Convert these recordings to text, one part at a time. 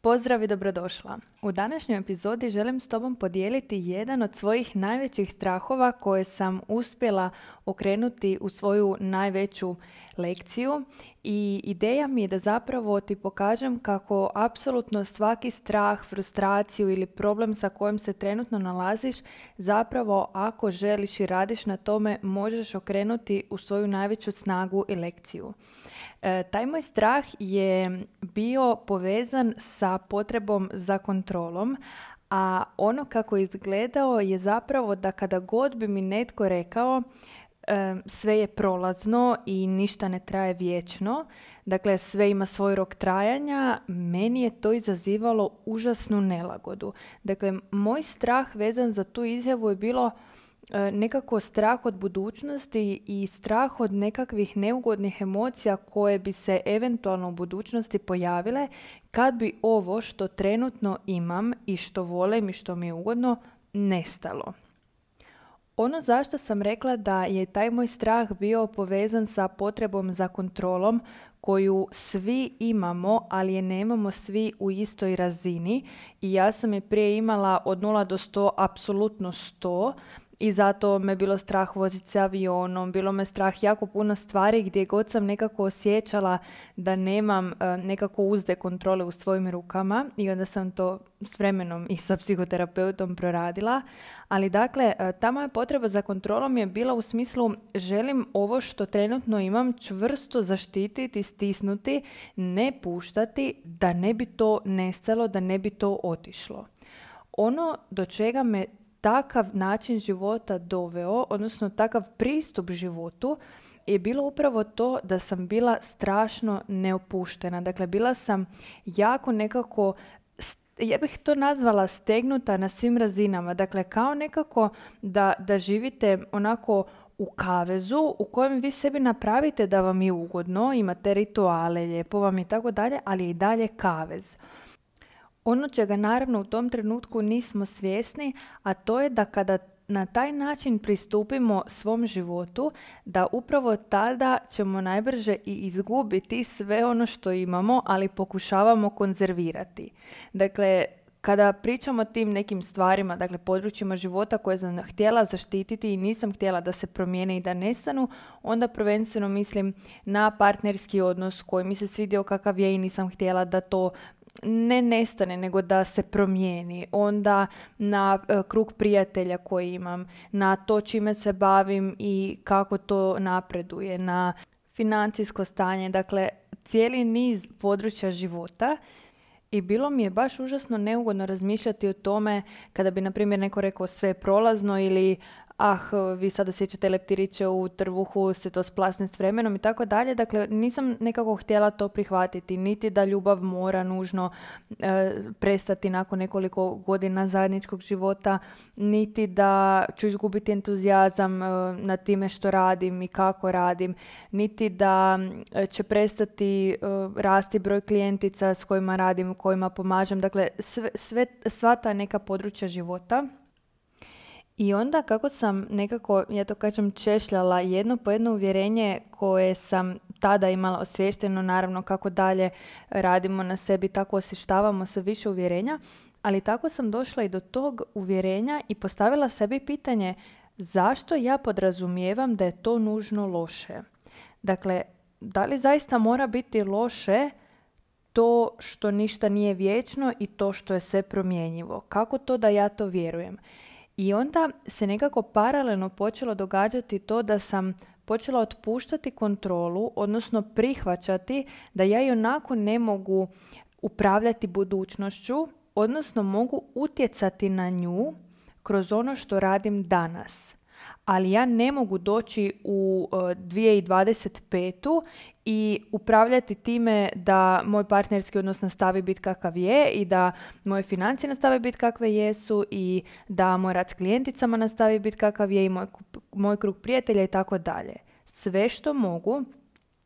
Pozdrav i dobrodošla. U današnjoj epizodi želim s tobom podijeliti jedan od svojih najvećih strahova koje sam uspjela okrenuti u svoju najveću lekciju i ideja mi je da zapravo ti pokažem kako apsolutno svaki strah, frustraciju ili problem sa kojim se trenutno nalaziš zapravo ako želiš i radiš na tome možeš okrenuti u svoju najveću snagu i lekciju. E, taj moj strah je bio povezan sa potrebom za kontrolom, a ono kako je izgledao je zapravo da kada god bi mi netko rekao sve je prolazno i ništa ne traje vječno, dakle sve ima svoj rok trajanja, meni je to izazivalo užasnu nelagodu. Dakle, moj strah vezan za tu izjavu je bilo E, nekako strah od budućnosti i strah od nekakvih neugodnih emocija koje bi se eventualno u budućnosti pojavile kad bi ovo što trenutno imam i što volim i što mi je ugodno nestalo. Ono zašto sam rekla da je taj moj strah bio povezan sa potrebom za kontrolom koju svi imamo, ali je nemamo svi u istoj razini i ja sam je prije imala od 0 do 100, apsolutno 100, i zato me bilo strah voziti se avionom, bilo me strah jako puno stvari gdje god sam nekako osjećala da nemam e, nekako uzde kontrole u svojim rukama i onda sam to s vremenom i sa psihoterapeutom proradila. Ali dakle, e, ta moja potreba za kontrolom je bila u smislu želim ovo što trenutno imam čvrsto zaštititi, stisnuti, ne puštati da ne bi to nestalo, da ne bi to otišlo. Ono do čega me takav način života doveo, odnosno takav pristup životu, je bilo upravo to da sam bila strašno neopuštena. Dakle, bila sam jako nekako ja bih to nazvala stegnuta na svim razinama. Dakle, kao nekako da, da živite onako u kavezu u kojem vi sebi napravite da vam je ugodno, imate rituale, lijepo vam i tako dalje, ali i dalje kavez. Ono čega naravno u tom trenutku nismo svjesni, a to je da kada na taj način pristupimo svom životu, da upravo tada ćemo najbrže i izgubiti sve ono što imamo, ali pokušavamo konzervirati. Dakle, kada pričamo o tim nekim stvarima, dakle područjima života koje sam htjela zaštititi i nisam htjela da se promijene i da nestanu, onda prvenstveno mislim na partnerski odnos koji mi se svidio kakav je i nisam htjela da to ne nestane, nego da se promijeni. Onda na e, krug prijatelja koji imam, na to čime se bavim i kako to napreduje, na financijsko stanje, dakle cijeli niz područja života i bilo mi je baš užasno neugodno razmišljati o tome kada bi, na primjer, neko rekao sve prolazno ili ah, vi sad osjećate leptiriće u trbuhu, se to splasne s vremenom i tako dalje. Dakle, nisam nekako htjela to prihvatiti, niti da ljubav mora nužno e, prestati nakon nekoliko godina zajedničkog života, niti da ću izgubiti entuzijazam e, na time što radim i kako radim, niti da e, će prestati rasti broj klijentica s kojima radim, kojima pomažem. Dakle, sve, sve, sva ta neka područja života i onda kako sam nekako, ja to kažem, češljala jedno po jedno uvjerenje koje sam tada imala osvješteno, naravno kako dalje radimo na sebi, tako osještavamo se više uvjerenja, ali tako sam došla i do tog uvjerenja i postavila sebi pitanje zašto ja podrazumijevam da je to nužno loše. Dakle, da li zaista mora biti loše to što ništa nije vječno i to što je sve promjenjivo? Kako to da ja to vjerujem? I onda se nekako paralelno počelo događati to da sam počela otpuštati kontrolu, odnosno prihvaćati da ja i onako ne mogu upravljati budućnošću, odnosno mogu utjecati na nju kroz ono što radim danas ali ja ne mogu doći u 2025. E, i upravljati time da moj partnerski odnos nastavi biti kakav je i da moje financije nastave biti kakve jesu i da moj rad s klijenticama nastavi biti kakav je i moj, moj krug prijatelja i tako dalje. Sve što mogu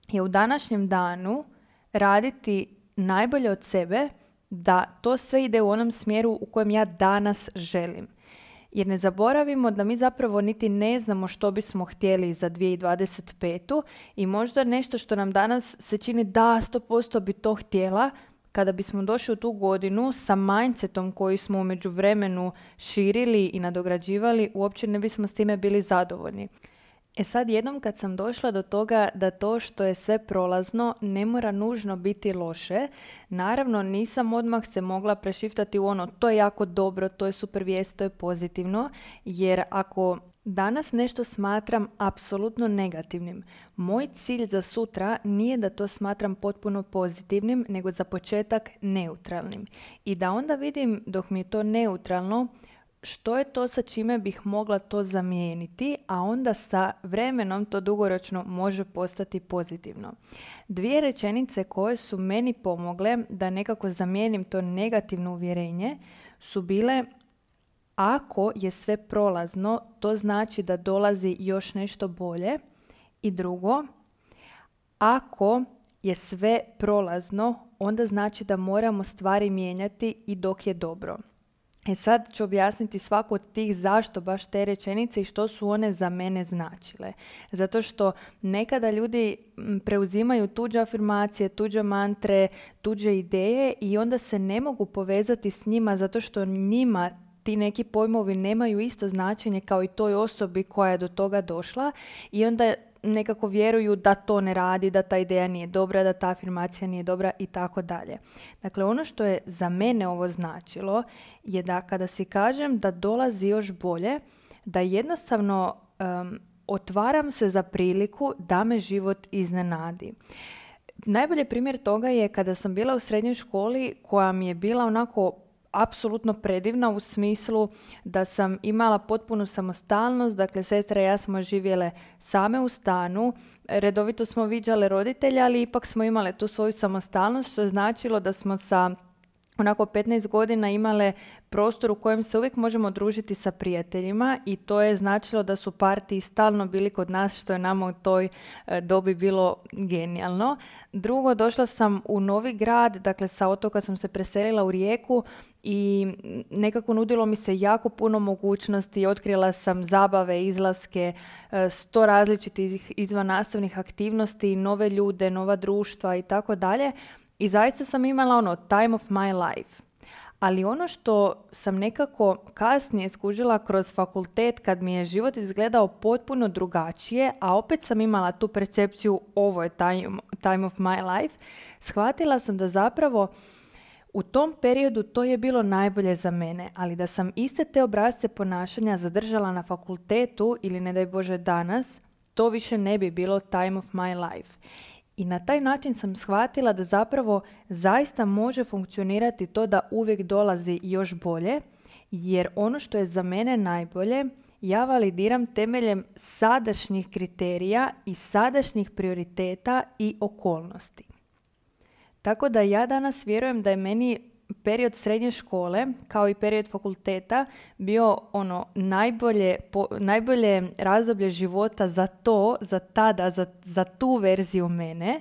je u današnjem danu raditi najbolje od sebe da to sve ide u onom smjeru u kojem ja danas želim. Jer ne zaboravimo da mi zapravo niti ne znamo što bismo htjeli za 2025. I možda nešto što nam danas se čini da 100% bi to htjela, kada bismo došli u tu godinu sa mindsetom koji smo u međuvremenu širili i nadograđivali, uopće ne bismo s time bili zadovoljni. E sad jednom kad sam došla do toga da to što je sve prolazno ne mora nužno biti loše, naravno nisam odmah se mogla prešiftati u ono to je jako dobro, to je super vijest, to je pozitivno, jer ako danas nešto smatram apsolutno negativnim, moj cilj za sutra nije da to smatram potpuno pozitivnim, nego za početak neutralnim. I da onda vidim dok mi je to neutralno, što je to sa čime bih mogla to zamijeniti, a onda sa vremenom to dugoročno može postati pozitivno. Dvije rečenice koje su meni pomogle da nekako zamijenim to negativno uvjerenje su bile ako je sve prolazno, to znači da dolazi još nešto bolje. I drugo, ako je sve prolazno, onda znači da moramo stvari mijenjati i dok je dobro. E sad ću objasniti svaku od tih zašto baš te rečenice i što su one za mene značile. Zato što nekada ljudi preuzimaju tuđe afirmacije, tuđe mantre, tuđe ideje i onda se ne mogu povezati s njima zato što njima ti neki pojmovi nemaju isto značenje kao i toj osobi koja je do toga došla i onda nekako vjeruju da to ne radi, da ta ideja nije dobra, da ta afirmacija nije dobra i tako dalje. Dakle, ono što je za mene ovo značilo je da kada si kažem da dolazi još bolje, da jednostavno otvaram se za priliku da me život iznenadi. Najbolji primjer toga je kada sam bila u srednjoj školi koja mi je bila onako apsolutno predivna u smislu da sam imala potpunu samostalnost, dakle sestra i ja smo živjele same u stanu, redovito smo viđale roditelja, ali ipak smo imale tu svoju samostalnost, što je značilo da smo sa onako 15 godina imale prostor u kojem se uvijek možemo družiti sa prijateljima i to je značilo da su partiji stalno bili kod nas što je nama u toj e, dobi bilo genijalno. Drugo, došla sam u novi grad, dakle sa otoka sam se preselila u Rijeku i nekako nudilo mi se jako puno mogućnosti, otkrila sam zabave, izlaske, e, sto različitih izvan nastavnih aktivnosti, nove ljude, nova društva i tako dalje. I zaista sam imala ono time of my life. Ali ono što sam nekako kasnije skužila kroz fakultet kad mi je život izgledao potpuno drugačije, a opet sam imala tu percepciju ovo je time, time of my life, shvatila sam da zapravo u tom periodu to je bilo najbolje za mene, ali da sam iste te obrazce ponašanja zadržala na fakultetu ili ne daj Bože danas, to više ne bi bilo time of my life. I na taj način sam shvatila da zapravo zaista može funkcionirati to da uvijek dolazi još bolje, jer ono što je za mene najbolje, ja validiram temeljem sadašnjih kriterija i sadašnjih prioriteta i okolnosti. Tako da ja danas vjerujem da je meni period srednje škole kao i period fakulteta bio ono najbolje, najbolje razdoblje života za to, za tada, za, za tu verziju mene.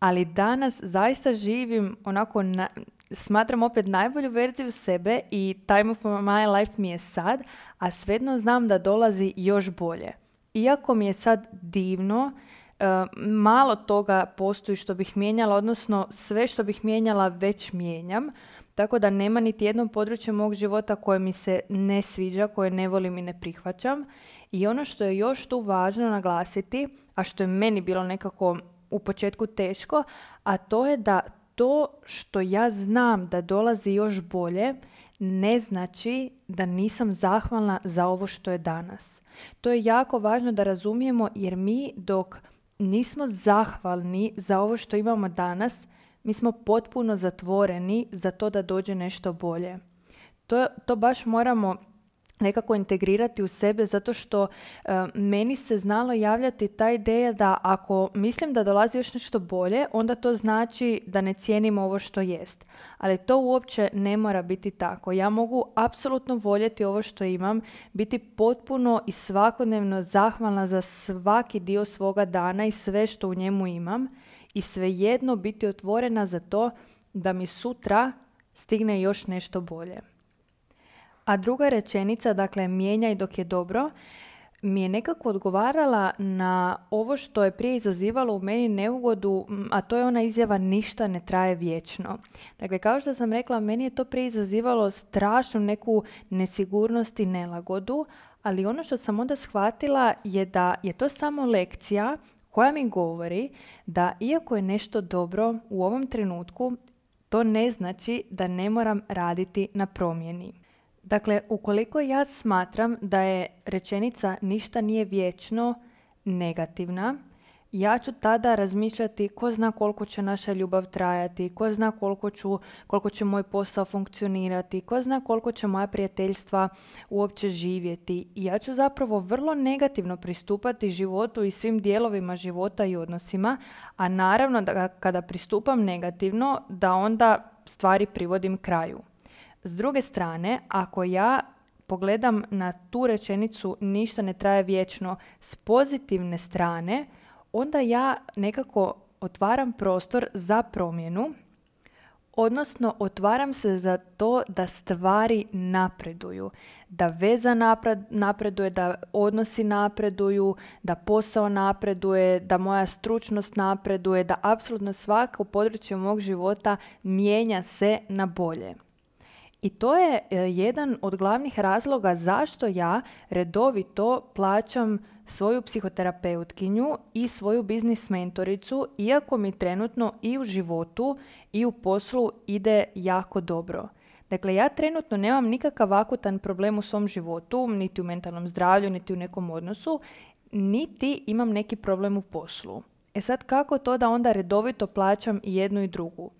Ali danas zaista živim onako, na, smatram opet najbolju verziju sebe i time of my life mi je sad, a svejedno znam da dolazi još bolje. Iako mi je sad divno, malo toga postoji što bih mijenjala, odnosno sve što bih mijenjala već mijenjam, tako da nema niti jedno područje mog života koje mi se ne sviđa, koje ne volim i ne prihvaćam. I ono što je još tu važno naglasiti, a što je meni bilo nekako u početku teško, a to je da to što ja znam da dolazi još bolje, ne znači da nisam zahvalna za ovo što je danas. To je jako važno da razumijemo jer mi dok nismo zahvalni za ovo što imamo danas, mi smo potpuno zatvoreni za to da dođe nešto bolje. To, to baš moramo nekako integrirati u sebe zato što e, meni se znalo javljati ta ideja da ako mislim da dolazi još nešto bolje, onda to znači da ne cijenim ovo što jest. Ali to uopće ne mora biti tako. Ja mogu apsolutno voljeti ovo što imam, biti potpuno i svakodnevno zahvalna za svaki dio svoga dana i sve što u njemu imam i svejedno biti otvorena za to da mi sutra stigne još nešto bolje. A druga rečenica, dakle, mijenjaj dok je dobro, mi je nekako odgovarala na ovo što je prije izazivalo u meni neugodu, a to je ona izjava ništa ne traje vječno. Dakle, kao što sam rekla, meni je to prije izazivalo strašnu neku nesigurnost i nelagodu, ali ono što sam onda shvatila je da je to samo lekcija koja mi govori da iako je nešto dobro u ovom trenutku, to ne znači da ne moram raditi na promjeni. Dakle, ukoliko ja smatram da je rečenica ništa nije vječno negativna, ja ću tada razmišljati ko zna koliko će naša ljubav trajati, ko zna koliko, ću, koliko će moj posao funkcionirati, ko zna koliko će moja prijateljstva uopće živjeti. I ja ću zapravo vrlo negativno pristupati životu i svim dijelovima života i odnosima, a naravno da kada pristupam negativno, da onda stvari privodim kraju. S druge strane, ako ja pogledam na tu rečenicu ništa ne traje vječno s pozitivne strane, onda ja nekako otvaram prostor za promjenu, odnosno otvaram se za to da stvari napreduju, da veza napreduje, da odnosi napreduju, da posao napreduje, da moja stručnost napreduje, da apsolutno svako područje mog života mijenja se na bolje. I to je e, jedan od glavnih razloga zašto ja redovito plaćam svoju psihoterapeutkinju i svoju biznis mentoricu, iako mi trenutno i u životu i u poslu ide jako dobro. Dakle, ja trenutno nemam nikakav akutan problem u svom životu, niti u mentalnom zdravlju, niti u nekom odnosu, niti imam neki problem u poslu. E sad, kako to da onda redovito plaćam i jednu i drugu?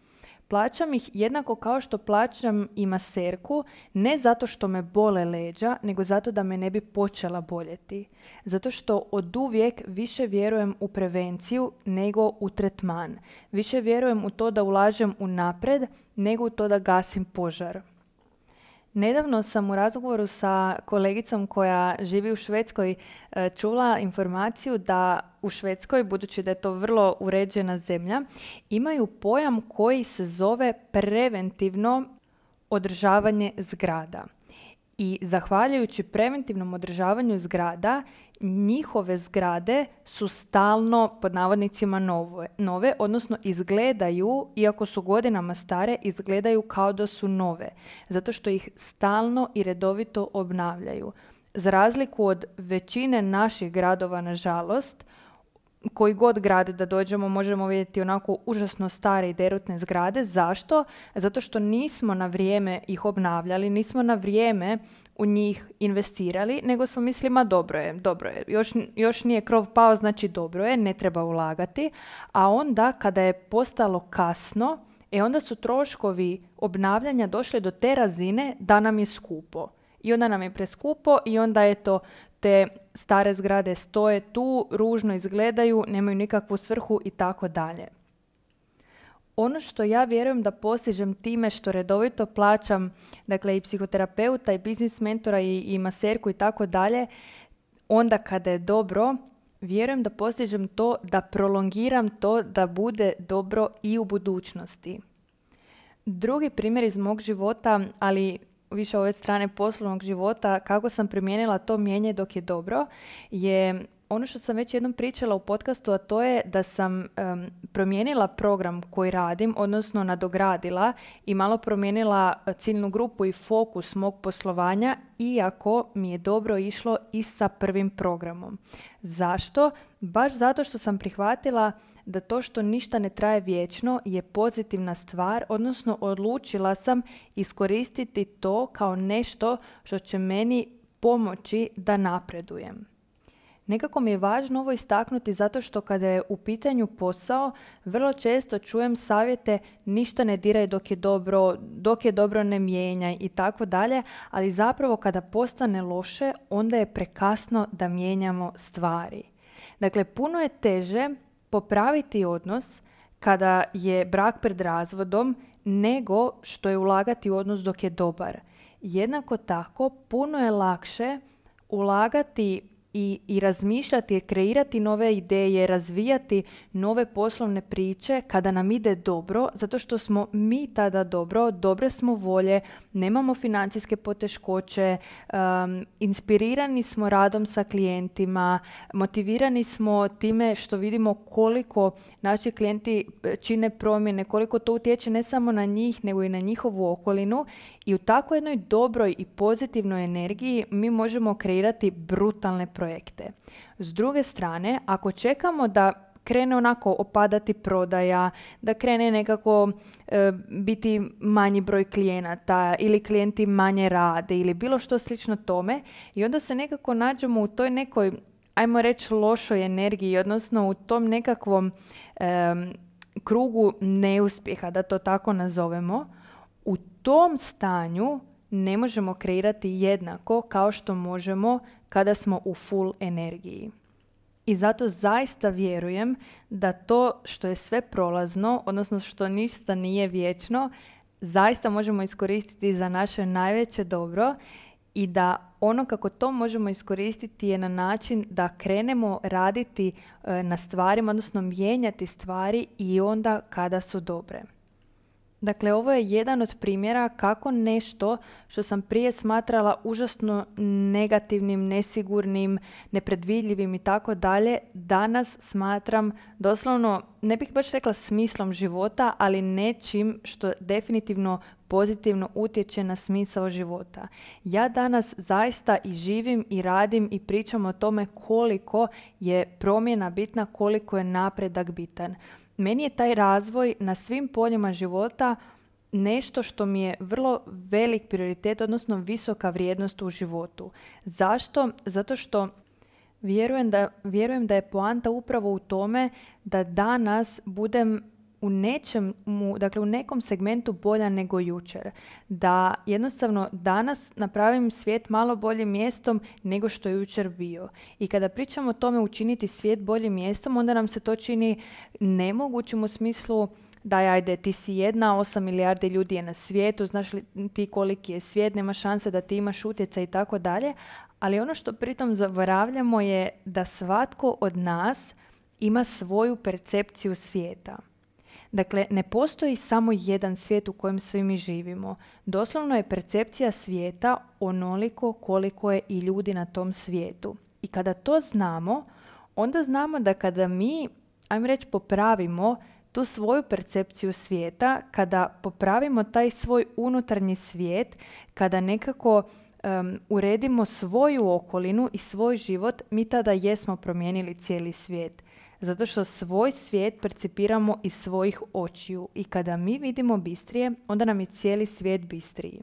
Plaćam ih jednako kao što plaćam i maserku, ne zato što me bole leđa, nego zato da me ne bi počela boljeti. Zato što od uvijek više vjerujem u prevenciju nego u tretman. Više vjerujem u to da ulažem u napred nego u to da gasim požar. Nedavno sam u razgovoru sa kolegicom koja živi u Švedskoj e, čula informaciju da u Švedskoj, budući da je to vrlo uređena zemlja, imaju pojam koji se zove preventivno održavanje zgrada. I zahvaljujući preventivnom održavanju zgrada, njihove zgrade su stalno, pod navodnicima, nove, nove, odnosno izgledaju, iako su godinama stare, izgledaju kao da su nove, zato što ih stalno i redovito obnavljaju. Za razliku od većine naših gradova, nažalost, koji god grade da dođemo možemo vidjeti onako užasno stare i derutne zgrade. Zašto? Zato što nismo na vrijeme ih obnavljali, nismo na vrijeme u njih investirali, nego smo mislili, ma dobro je, dobro je, još, još nije krov pao, znači dobro je, ne treba ulagati. A onda kada je postalo kasno, e onda su troškovi obnavljanja došli do te razine da nam je skupo. I onda nam je preskupo i onda je to te stare zgrade stoje tu, ružno izgledaju, nemaju nikakvu svrhu i tako dalje. Ono što ja vjerujem da postižem time što redovito plaćam dakle i psihoterapeuta i biznis mentora i, i maserku i tako dalje, onda kada je dobro, vjerujem da postižem to da prolongiram to da bude dobro i u budućnosti. Drugi primjer iz mog života, ali više ove strane poslovnog života, kako sam primijenila to mijenje dok je dobro, je ono što sam već jednom pričala u podcastu, a to je da sam promijenila program koji radim, odnosno nadogradila i malo promijenila e, ciljnu grupu i fokus mog poslovanja, iako mi je dobro išlo i sa prvim programom. Zašto? Baš zato što sam prihvatila da to što ništa ne traje vječno je pozitivna stvar, odnosno odlučila sam iskoristiti to kao nešto što će meni pomoći da napredujem. Nekako mi je važno ovo istaknuti zato što kada je u pitanju posao, vrlo često čujem savjete ništa ne diraj dok je dobro, dok je dobro ne mijenjaj i tako dalje, ali zapravo kada postane loše, onda je prekasno da mijenjamo stvari. Dakle, puno je teže popraviti odnos kada je brak pred razvodom nego što je ulagati u odnos dok je dobar. Jednako tako puno je lakše ulagati i, i razmišljati, kreirati nove ideje, razvijati nove poslovne priče kada nam ide dobro, zato što smo mi tada dobro, dobre smo volje, nemamo financijske poteškoće, um, inspirirani smo radom sa klijentima, motivirani smo time što vidimo koliko naši klijenti e, čine promjene, koliko to utječe ne samo na njih, nego i na njihovu okolinu i u takvoj jednoj dobroj i pozitivnoj energiji mi možemo kreirati brutalne projekte. S druge strane, ako čekamo da krene onako opadati prodaja, da krene nekako e, biti manji broj klijenata ili klijenti manje rade ili bilo što slično tome i onda se nekako nađemo u toj nekoj ajmo reći lošoj energiji, odnosno u tom nekakvom krugu neuspjeha, da to tako nazovemo, tom stanju ne možemo kreirati jednako kao što možemo kada smo u full energiji. I zato zaista vjerujem da to što je sve prolazno, odnosno što ništa nije vječno, zaista možemo iskoristiti za naše najveće dobro i da ono kako to možemo iskoristiti je na način da krenemo raditi e, na stvarima, odnosno mijenjati stvari i onda kada su dobre. Dakle, ovo je jedan od primjera kako nešto što sam prije smatrala užasno negativnim, nesigurnim, nepredvidljivim i tako dalje, danas smatram doslovno, ne bih baš rekla smislom života, ali nečim što definitivno pozitivno utječe na smisao života. Ja danas zaista i živim i radim i pričam o tome koliko je promjena bitna, koliko je napredak bitan meni je taj razvoj na svim poljima života nešto što mi je vrlo velik prioritet, odnosno visoka vrijednost u životu. Zašto? Zato što vjerujem da, vjerujem da je poanta upravo u tome da danas budem u nečem, dakle u nekom segmentu bolja nego jučer. Da jednostavno danas napravim svijet malo boljim mjestom nego što je jučer bio. I kada pričamo o tome učiniti svijet boljim mjestom, onda nam se to čini nemogućim u smislu da ajde, ti si jedna, osam milijardi ljudi je na svijetu, znaš li ti koliki je svijet, nema šanse da ti imaš utjecaj i tako dalje, ali ono što pritom zaboravljamo je da svatko od nas ima svoju percepciju svijeta. Dakle, ne postoji samo jedan svijet u kojem svi mi živimo. Doslovno je percepcija svijeta onoliko koliko je i ljudi na tom svijetu. I kada to znamo, onda znamo da kada mi, ajmo reći, popravimo tu svoju percepciju svijeta, kada popravimo taj svoj unutarnji svijet, kada nekako uredimo svoju okolinu i svoj život, mi tada jesmo promijenili cijeli svijet. Zato što svoj svijet percipiramo iz svojih očiju i kada mi vidimo bistrije, onda nam je cijeli svijet bistriji.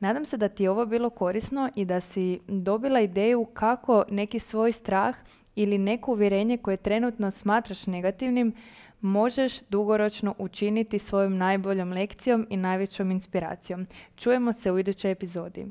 Nadam se da ti je ovo bilo korisno i da si dobila ideju kako neki svoj strah ili neko uvjerenje koje trenutno smatraš negativnim možeš dugoročno učiniti svojom najboljom lekcijom i najvećom inspiracijom. Čujemo se u idućoj epizodi.